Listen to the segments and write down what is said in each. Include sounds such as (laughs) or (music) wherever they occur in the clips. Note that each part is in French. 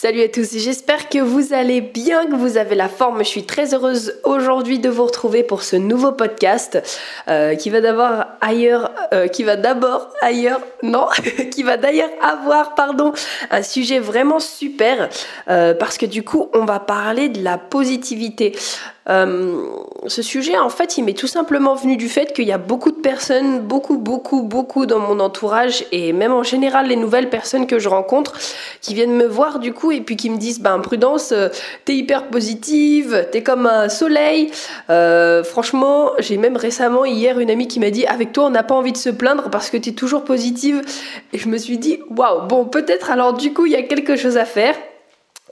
Salut à tous, j'espère que vous allez bien, que vous avez la forme. Je suis très heureuse aujourd'hui de vous retrouver pour ce nouveau podcast euh, qui va d'abord ailleurs, euh, qui va d'abord ailleurs, non, (laughs) qui va d'ailleurs avoir, pardon, un sujet vraiment super euh, parce que du coup on va parler de la positivité. Euh, ce sujet, en fait, il m'est tout simplement venu du fait qu'il y a beaucoup de personnes, beaucoup, beaucoup, beaucoup dans mon entourage et même en général les nouvelles personnes que je rencontre qui viennent me voir du coup et puis qui me disent, ben prudence, t'es hyper positive, t'es comme un soleil. Franchement, j'ai même récemment hier une amie qui m'a dit, avec toi, on n'a pas envie de se plaindre parce que t'es toujours positive. Et je me suis dit, waouh, bon, peut-être alors du coup, il y a quelque chose à faire.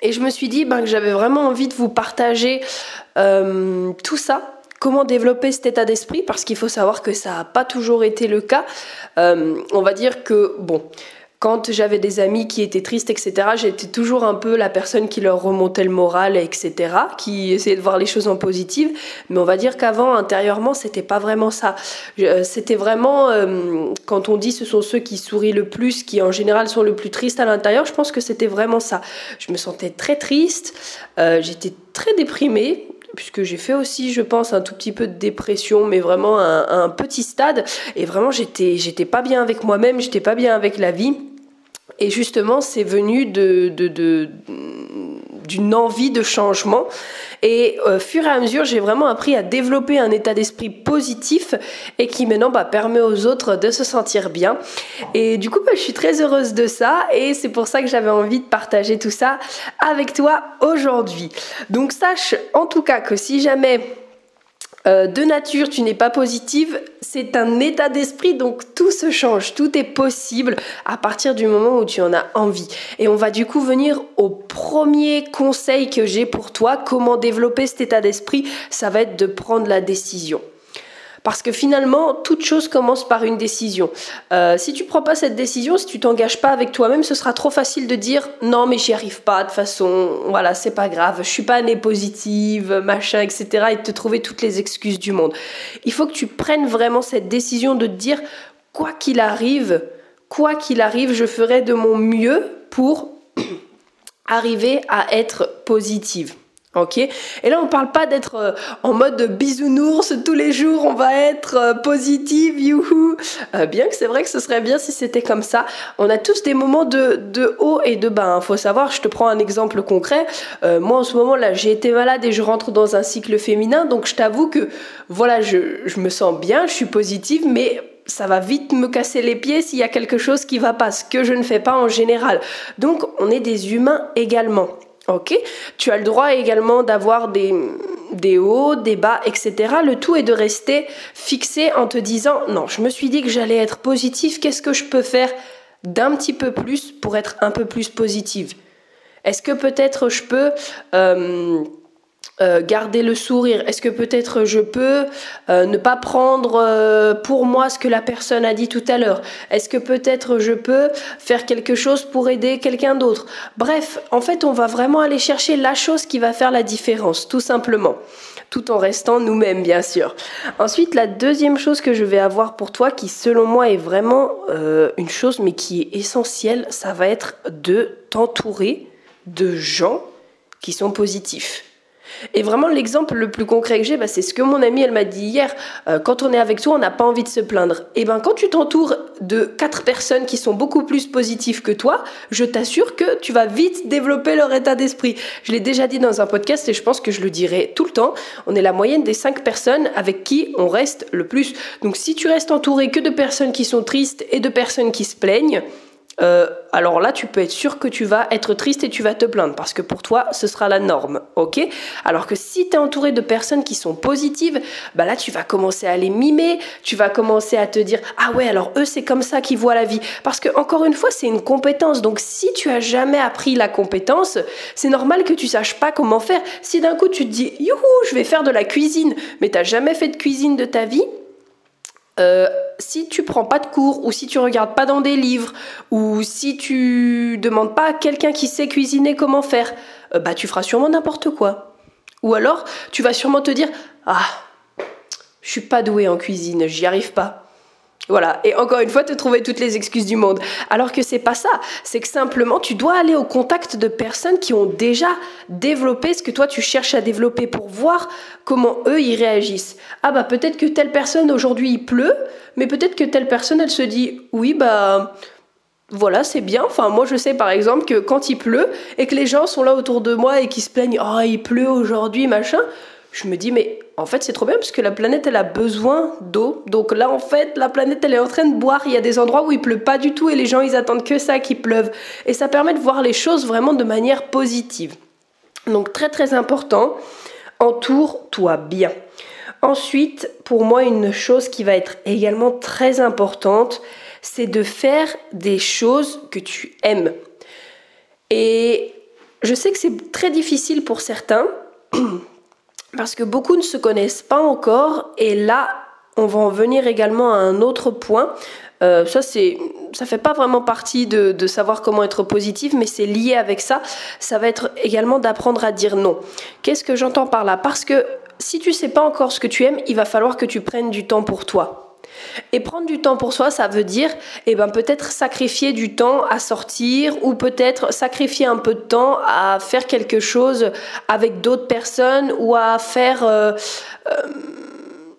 Et je me suis dit ben, que j'avais vraiment envie de vous partager euh, tout ça, comment développer cet état d'esprit, parce qu'il faut savoir que ça n'a pas toujours été le cas. Euh, on va dire que, bon, quand j'avais des amis qui étaient tristes, etc., j'étais toujours un peu la personne qui leur remontait le moral, etc., qui essayait de voir les choses en positive. Mais on va dire qu'avant, intérieurement, c'était pas vraiment ça. Euh, c'était vraiment, euh, quand on dit ce sont ceux qui sourient le plus, qui en général sont le plus tristes à l'intérieur, je pense que c'était vraiment ça. Je me sentais très triste, euh, j'étais très déprimée, puisque j'ai fait aussi, je pense, un tout petit peu de dépression, mais vraiment un, petit stade. Et vraiment, j'étais, pas bien avec moi-même, j'étais pas bien avec la vie. Et justement, c'est venu de d'une envie de changement. Et au fur et à mesure, j'ai vraiment appris à développer un état d'esprit positif et qui maintenant bah, permet aux autres de se sentir bien. Et du coup, bah, je suis très heureuse de ça et c'est pour ça que j'avais envie de partager tout ça avec toi aujourd'hui. Donc sache en tout cas que si jamais euh, de nature, tu n'es pas positive, c'est un état d'esprit, donc tout se change, tout est possible à partir du moment où tu en as envie. Et on va du coup venir au premier conseil que j'ai pour toi, comment développer cet état d'esprit, ça va être de prendre la décision. Parce que finalement, toute chose commence par une décision. Euh, si tu prends pas cette décision, si tu t'engages pas avec toi-même, ce sera trop facile de dire non, mais j'y arrive pas. De façon, voilà, c'est pas grave. Je suis pas née positive, machin, etc. Et de te trouver toutes les excuses du monde. Il faut que tu prennes vraiment cette décision de te dire quoi qu'il arrive, quoi qu'il arrive, je ferai de mon mieux pour (clears throat) arriver à être positive. Ok Et là, on parle pas d'être euh, en mode bisounours tous les jours, on va être euh, positive, youhou. Euh, bien que c'est vrai que ce serait bien si c'était comme ça. On a tous des moments de, haut et de bas. Hein. Faut savoir, je te prends un exemple concret. moi, en ce moment là, j'ai été malade et je rentre dans un cycle féminin, donc je t'avoue que voilà, je, je me sens bien, je suis positive, mais ça va vite me casser les pieds s'il y a quelque chose qui va pas, ce que je ne fais pas en général. Donc, on est des humains également. Ok. Tu as le droit également d'avoir des, des hauts, des bas, etc. Le tout est de rester fixé en te disant non, je me suis dit que j'allais être positif, qu'est-ce que je peux faire d'un petit peu plus pour être un peu plus positive? Est-ce que peut-être je peux... Euh, euh, garder le sourire Est-ce que peut-être je peux euh, ne pas prendre euh, pour moi ce que la personne a dit tout à l'heure? Est-ce que peut-être je peux faire quelque chose pour aider quelqu'un d'autre? Bref, en fait, on va vraiment aller chercher la chose qui va faire la différence, tout simplement, tout en restant nous-mêmes, bien sûr. Ensuite, la deuxième chose que je vais avoir pour toi, qui selon moi est vraiment une chose, mais qui est essentielle, ça va être de t'entourer de gens qui sont positifs. Et vraiment, l'exemple le plus concret que j'ai, bah, c'est ce que mon amie, elle m'a dit hier. Euh, quand on est avec toi, on n'a pas envie de se plaindre. Et ben, quand tu t'entoures de quatre personnes qui sont beaucoup plus positives que toi, je t'assure que tu vas vite développer leur état d'esprit. Je l'ai déjà dit dans un podcast et je pense que je le dirai tout le temps. On est la moyenne des cinq personnes avec qui on reste le plus. Donc, si tu restes entouré que de personnes qui sont tristes et de personnes qui se plaignent, euh, alors là, tu peux être sûr que tu vas être triste et tu vas te plaindre parce que pour toi, ce sera la norme, ok? Alors que si tu es entouré de personnes qui sont positives, bah là, tu vas commencer à les mimer, tu vas commencer à te dire ah ouais, alors eux, c'est comme ça qu'ils voient la vie. Parce que encore une fois, c'est une compétence. Donc si tu as jamais appris la compétence, c'est normal que tu saches pas comment faire. Si d'un coup tu te dis youhou, je vais faire de la cuisine, mais t'as jamais fait de cuisine de ta vie, euh, si tu prends pas de cours ou si tu regardes pas dans des livres ou si tu demandes pas à quelqu'un qui sait cuisiner comment faire, euh, bah tu feras sûrement n'importe quoi. Ou alors tu vas sûrement te dire ah je suis pas douée en cuisine, j'y arrive pas. Voilà, et encore une fois, te trouver toutes les excuses du monde. Alors que c'est pas ça, c'est que simplement tu dois aller au contact de personnes qui ont déjà développé ce que toi tu cherches à développer pour voir comment eux ils réagissent. Ah bah peut-être que telle personne aujourd'hui il pleut, mais peut-être que telle personne elle se dit oui bah voilà, c'est bien. Enfin, moi, je sais par exemple que quand il pleut et que les gens sont là autour de moi et qui se plaignent, oh, il pleut aujourd'hui, machin, je me dis, mais en fait, c'est trop bien parce que la planète, elle a besoin d'eau. Donc là, en fait, la planète, elle est en train de boire. Il y a des endroits où il pleut pas du tout et les gens, ils attendent que ça, qu'il pleuve. Et ça permet de voir les choses vraiment de manière positive. Donc, très, très important, entoure-toi bien. Ensuite, pour moi, une chose qui va être également très importante, c'est de faire des choses que tu aimes. Et je sais que c'est très difficile pour certains (clears throat) parce que beaucoup ne se connaissent pas encore et là on va en venir également à un autre point. Euh, ça c'est ça fait pas vraiment partie de, de savoir comment être positif, mais c'est lié avec ça. Ça va être également d'apprendre à dire non. Qu'est-ce que j'entends par là? Parce que si tu sais pas encore ce que tu aimes, il va falloir que tu prennes du temps pour toi. Et prendre du temps pour soi, ça veut dire eh ben, peut-être sacrifier du temps à sortir ou peut-être sacrifier un peu de temps à faire quelque chose avec d'autres personnes ou à faire euh, euh,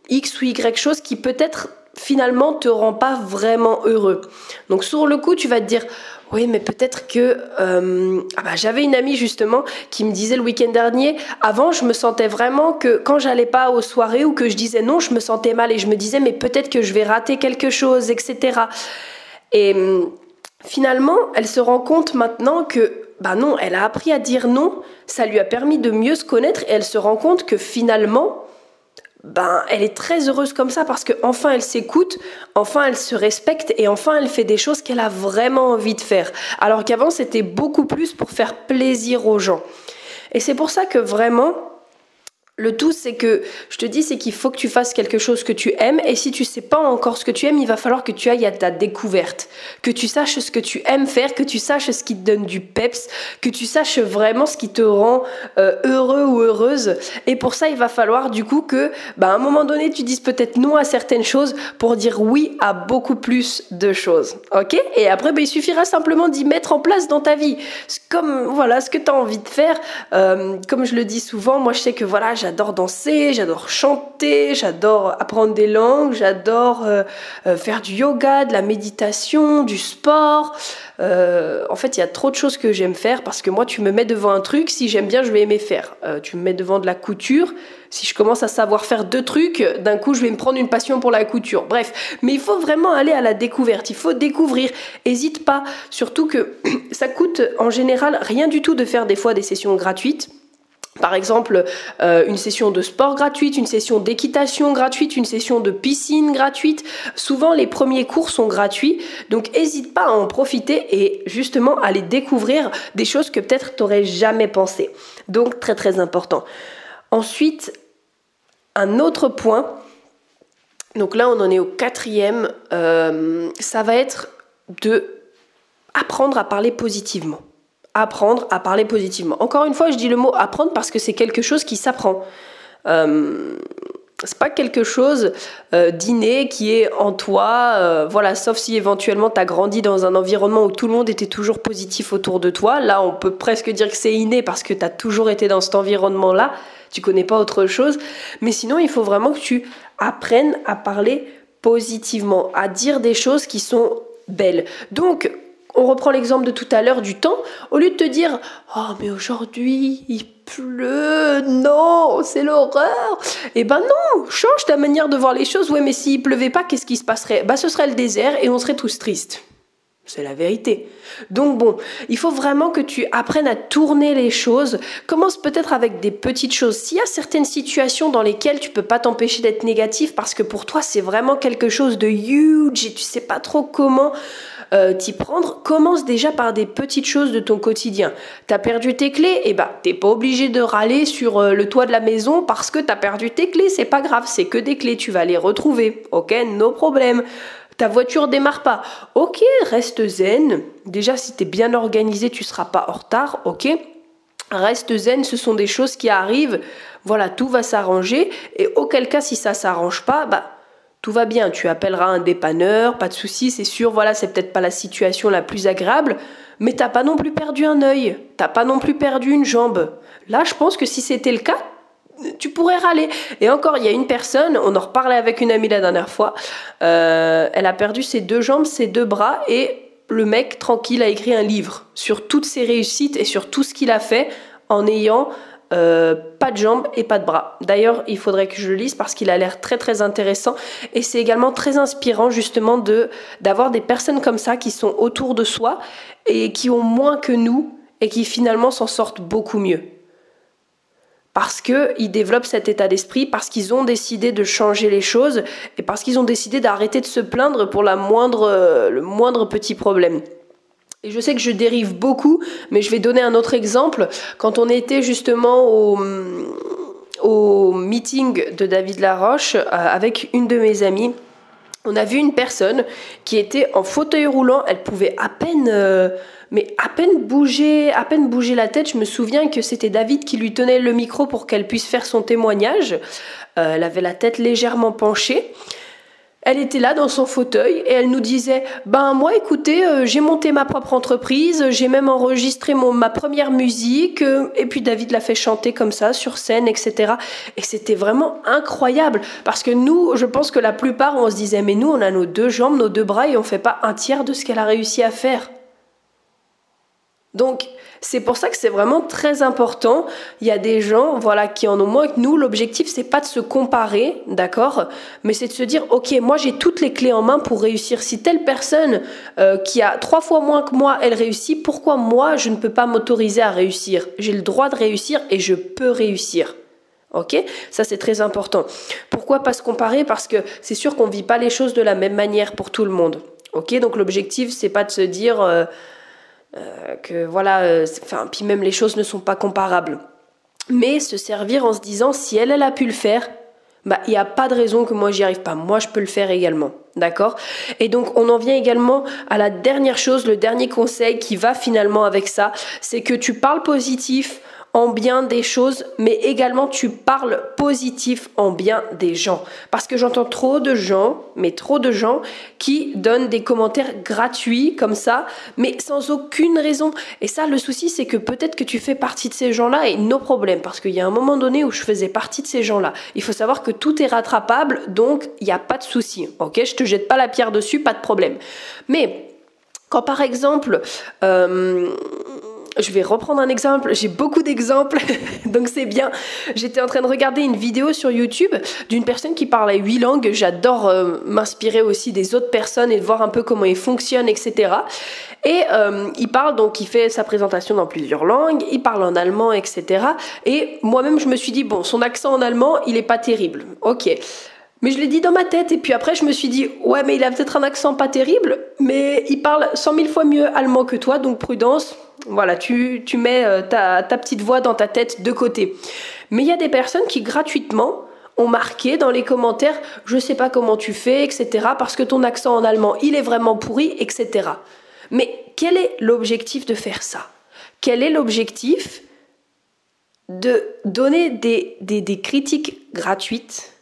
X ou Y chose qui peut-être finalement te rend pas vraiment heureux. Donc sur le coup, tu vas te dire oui, mais peut-être que euh, ah bah, j'avais une amie justement qui me disait le week-end dernier. Avant, je me sentais vraiment que quand j'allais pas aux soirées ou que je disais non, je me sentais mal et je me disais mais peut-être que je vais rater quelque chose, etc. Et hum, finalement, elle se rend compte maintenant que bah non, elle a appris à dire non. Ça lui a permis de mieux se connaître et elle se rend compte que finalement, ben, elle est très heureuse comme ça parce que enfin elle s'écoute, enfin elle se respecte et enfin elle fait des choses qu'elle a vraiment envie de faire. Alors qu'avant c'était beaucoup plus pour faire plaisir aux gens. Et c'est pour ça que vraiment, le tout, c'est que, je te dis, c'est qu'il faut que tu fasses quelque chose que tu aimes. Et si tu sais pas encore ce que tu aimes, il va falloir que tu ailles à ta découverte. Que tu saches ce que tu aimes faire, que tu saches ce qui te donne du peps, que tu saches vraiment ce qui te rend euh, heureux ou heureuse. Et pour ça, il va falloir du coup que, bah, à un moment donné, tu dises peut-être non à certaines choses pour dire oui à beaucoup plus de choses. Ok? Et après, bah, il suffira simplement d'y mettre en place dans ta vie. Comme, voilà, ce que tu as envie de faire. Euh, comme je le dis souvent, moi, je sais que, voilà, j'adore danser, j'adore chanter, j'adore apprendre des langues, j'adore euh, euh, faire du yoga, de la méditation, du sport. Euh, en fait, il y a trop de choses que j'aime faire parce que moi, tu me mets devant un truc, si j'aime bien, je vais aimer faire. tu me mets devant de la couture, si je commence à savoir faire deux trucs, d'un coup, je vais me prendre une passion pour la couture. Bref, mais il faut vraiment aller à la découverte, il faut découvrir. Hésite pas, surtout que (clears throat) ça coûte en général rien du tout de faire des fois des sessions gratuites. Par exemple, euh, une session de sport gratuite, une session d'équitation gratuite, une session de piscine gratuite. Souvent, les premiers cours sont gratuits, donc n'hésite pas à en profiter et justement à aller découvrir des choses que peut-être tu n'aurais jamais pensé. Donc, très très important. Ensuite, un autre point, donc là on en est au quatrième, euh, ça va être de apprendre à parler positivement apprendre à parler positivement. Encore une fois, je dis le mot apprendre parce que c'est quelque chose qui s'apprend. Euh, c'est pas quelque chose euh, d'inné qui est en toi, euh, voilà, sauf si éventuellement tu as grandi dans un environnement où tout le monde était toujours positif autour de toi. Là, on peut presque dire que c'est inné parce que tu as toujours été dans cet environnement-là, tu connais pas autre chose. Mais sinon, il faut vraiment que tu apprennes à parler positivement, à dire des choses qui sont belles. Donc, on reprend l'exemple de tout à l'heure du temps, au lieu de te dire Oh, mais aujourd'hui, il pleut, non, c'est l'horreur. Eh ben non, change ta manière de voir les choses. Ouais, mais s'il pleuvait pas, qu'est-ce qui se passerait? Bah, ce serait le désert et on serait tous tristes. C'est la vérité. Donc bon, il faut vraiment que tu apprennes à tourner les choses. Commence peut-être avec des petites choses. S'il y a certaines situations dans lesquelles tu peux pas t'empêcher d'être négatif parce que pour toi c'est vraiment quelque chose de huge et tu sais pas trop comment euh, t'y prendre, commence déjà par des petites choses de ton quotidien. T'as perdu tes clés, et eh ben t'es pas obligé de râler sur euh, le toit de la maison parce que t'as perdu tes clés, c'est pas grave, c'est que des clés, tu vas les retrouver, ok, no problème. Ta voiture démarre pas, ok, reste zen. Déjà si t'es bien organisé, tu seras pas en retard, ok. Reste zen, ce sont des choses qui arrivent. Voilà, tout va s'arranger. Et auquel cas, si ça s'arrange pas, bah tout va bien. Tu appelleras un dépanneur, pas de souci, c'est sûr. Voilà, c'est peut-être pas la situation la plus agréable, mais t'as pas non plus perdu un œil, t'as pas non plus perdu une jambe. Là, je pense que si c'était le cas, tu pourrais râler. Et encore, il y a une personne, on en reparlait avec une amie la dernière fois, euh, elle a perdu ses deux jambes, ses deux bras, et le mec, tranquille, a écrit un livre sur toutes ses réussites et sur tout ce qu'il a fait en ayant euh, pas de jambes et pas de bras. D'ailleurs, il faudrait que je le lise parce qu'il a l'air très très intéressant et c'est également très inspirant justement de d'avoir des personnes comme ça qui sont autour de soi et qui ont moins que nous et qui finalement s'en sortent beaucoup mieux parce qu'ils développent cet état d'esprit, parce qu'ils ont décidé de changer les choses et parce qu'ils ont décidé d'arrêter de se plaindre pour la moindre, le moindre petit problème. Et je sais que je dérive beaucoup, mais je vais donner un autre exemple. Quand on était justement au, au meeting de David Laroche euh, avec une de mes amies, on a vu une personne qui était en fauteuil roulant, elle pouvait à peine... Euh, mais à peine bouger, à peine bouger la tête. Je me souviens que c'était David qui lui tenait le micro pour qu'elle puisse faire son témoignage. Euh, elle avait la tête légèrement penchée. Elle était là dans son fauteuil et elle nous disait Ben, moi, écoutez, euh, j'ai monté ma propre entreprise, j'ai même enregistré mon, ma première musique, euh, et puis David l'a fait chanter comme ça, sur scène, etc. Et c'était vraiment incroyable parce que nous, je pense que la plupart, on se disait Mais nous, on a nos deux jambes, nos deux bras et on fait pas un tiers de ce qu'elle a réussi à faire. Donc, c'est pour ça que c'est vraiment très important. Il y a des gens, voilà, qui en ont moins que nous. L'objectif, c'est pas de se comparer, d'accord, mais c'est de se dire, ok, moi j'ai toutes les clés en main pour réussir. Si telle personne euh, qui a trois fois moins que moi, elle réussit, pourquoi moi je ne peux pas m'autoriser à réussir? J'ai le droit de réussir et je peux réussir. Ok, ça c'est très important. Pourquoi pas se comparer? Parce que c'est sûr qu'on vit pas les choses de la même manière pour tout le monde. Ok, donc l'objectif c'est pas de se dire euh, euh, que voilà, euh, enfin, puis même les choses ne sont pas comparables. Mais se servir en se disant, si elle, elle a pu le faire, bah, il n'y a pas de raison que moi j'y arrive pas. Moi, je peux le faire également. D'accord? Et donc, on en vient également à la dernière chose, le dernier conseil qui va finalement avec ça, c'est que tu parles positif en bien des choses, mais également tu parles positif en bien des gens. Parce que j'entends trop de gens, mais trop de gens, qui donnent des commentaires gratuits comme ça, mais sans aucune raison. Et ça, le souci, c'est que peut-être que tu fais partie de ces gens-là et nos problèmes. Parce qu'il y a un moment donné où je faisais partie de ces gens-là. Il faut savoir que tout est rattrapable, donc il n'y a pas de souci. Ok Je te jette pas la pierre dessus, pas de problème. Mais quand par exemple, euh, je vais reprendre un exemple, j'ai beaucoup d'exemples, (laughs) donc c'est bien. J'étais en train de regarder une vidéo sur YouTube d'une personne qui parle huit langues. J'adore euh, m'inspirer aussi des autres personnes et de voir un peu comment ils fonctionnent, etc. Et euh, il parle donc, il fait sa présentation dans plusieurs langues, il parle en allemand, etc. Et moi-même, je me suis dit, bon, son accent en allemand, il est pas terrible. Ok. Mais je l'ai dit dans ma tête, et puis après je me suis dit, ouais, mais il a peut-être un accent pas terrible, mais il parle cent mille fois mieux allemand que toi, donc prudence, voilà, tu, tu mets euh, ta, ta petite voix dans ta tête de côté. Mais il y a des personnes qui gratuitement ont marqué dans les commentaires, je sais pas comment tu fais, etc., parce que ton accent en allemand, il est vraiment pourri, etc. Mais quel est l'objectif de faire ça? Quel est l'objectif de donner des, des, des critiques gratuites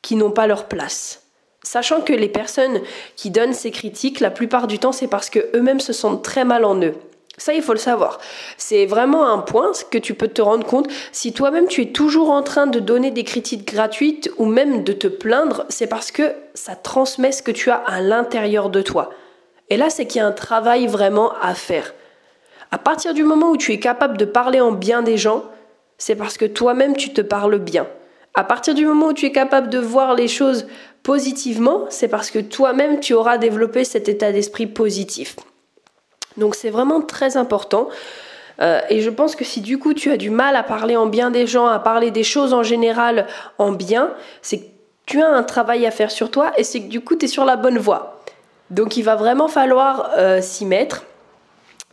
qui n'ont pas leur place? Sachant que les personnes qui donnent ces critiques, la plupart du temps, c'est parce que eux-mêmes se sentent très mal en eux. Ça, il faut le savoir. C'est vraiment un point que tu peux te rendre compte. Si toi-même tu es toujours en train de donner des critiques gratuites ou même de te plaindre, c'est parce que ça transmet ce que tu as à l'intérieur de toi. Et là, c'est qu'il y a un travail vraiment à faire. À partir du moment où tu es capable de parler en bien des gens, c'est parce que toi-même tu te parles bien. À partir du moment où tu es capable de voir les choses positivement, c'est parce que toi-même tu auras développé cet état d'esprit positif. Donc c'est vraiment très important. Euh, et je pense que si du coup tu as du mal à parler en bien des gens, à parler des choses en général en bien, c'est que tu as un travail à faire sur toi et c'est que du coup tu es sur la bonne voie. Donc il va vraiment falloir euh, s'y mettre.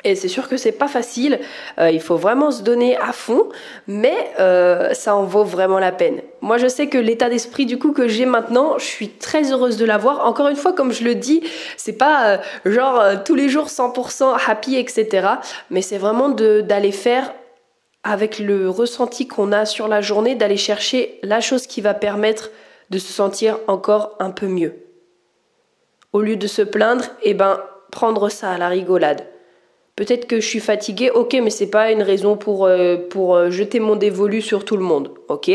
Et c'est sûr que c'est pas facile, euh, il faut vraiment se donner à fond, mais euh, ça en vaut vraiment la peine. Moi je sais que l'état d'esprit du coup que j'ai maintenant, je suis très heureuse de l'avoir. Encore une fois, comme je le dis, c'est pas euh, genre tous les jours 100% happy, etc. Mais c'est vraiment d'aller faire avec le ressenti qu'on a sur la journée, d'aller chercher la chose qui va permettre de se sentir encore un peu mieux. Au lieu de se plaindre, eh ben, prendre ça à la rigolade. Peut-être que je suis fatiguée, ok, mais c'est pas une raison pour, euh, pour euh, jeter mon dévolu sur tout le monde, ok.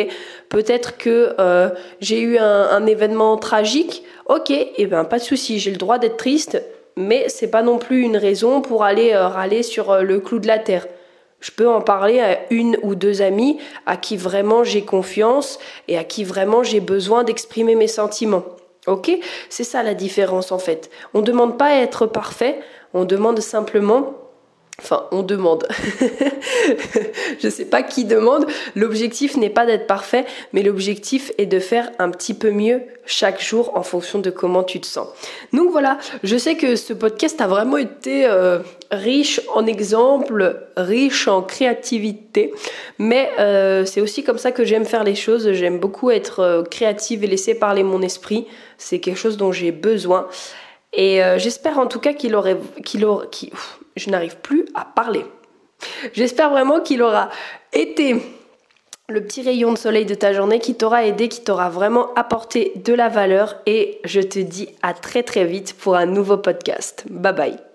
Peut-être que euh, j'ai eu un, événement tragique, ok, et eh ben pas de souci, j'ai le droit d'être triste, mais c'est pas non plus une raison pour aller râler sur le clou de la terre. Je peux en parler à une ou deux amies à qui vraiment j'ai confiance et à qui vraiment j'ai besoin d'exprimer mes sentiments. Ok C'est ça la différence en fait. On ne demande pas à être parfait, on demande simplement Enfin, on demande. (laughs) je ne sais pas qui demande. L'objectif n'est pas d'être parfait, mais l'objectif est de faire un petit peu mieux chaque jour en fonction de comment tu te sens. Donc voilà, je sais que ce podcast a vraiment été euh, riche en exemples, riche en créativité, mais euh, c'est aussi comme ça que j'aime faire les choses. J'aime beaucoup être euh, créative et laisser parler mon esprit. C'est quelque chose dont j'ai besoin. Et j'espère en tout cas qu'il aurait, qu'il aurait, je n'arrive plus à parler. J'espère vraiment qu'il aura été le petit rayon de soleil de ta journée qui t'aura aidé, qui t'aura vraiment apporté de la valeur et je te dis à très très vite pour un nouveau podcast. Bye bye.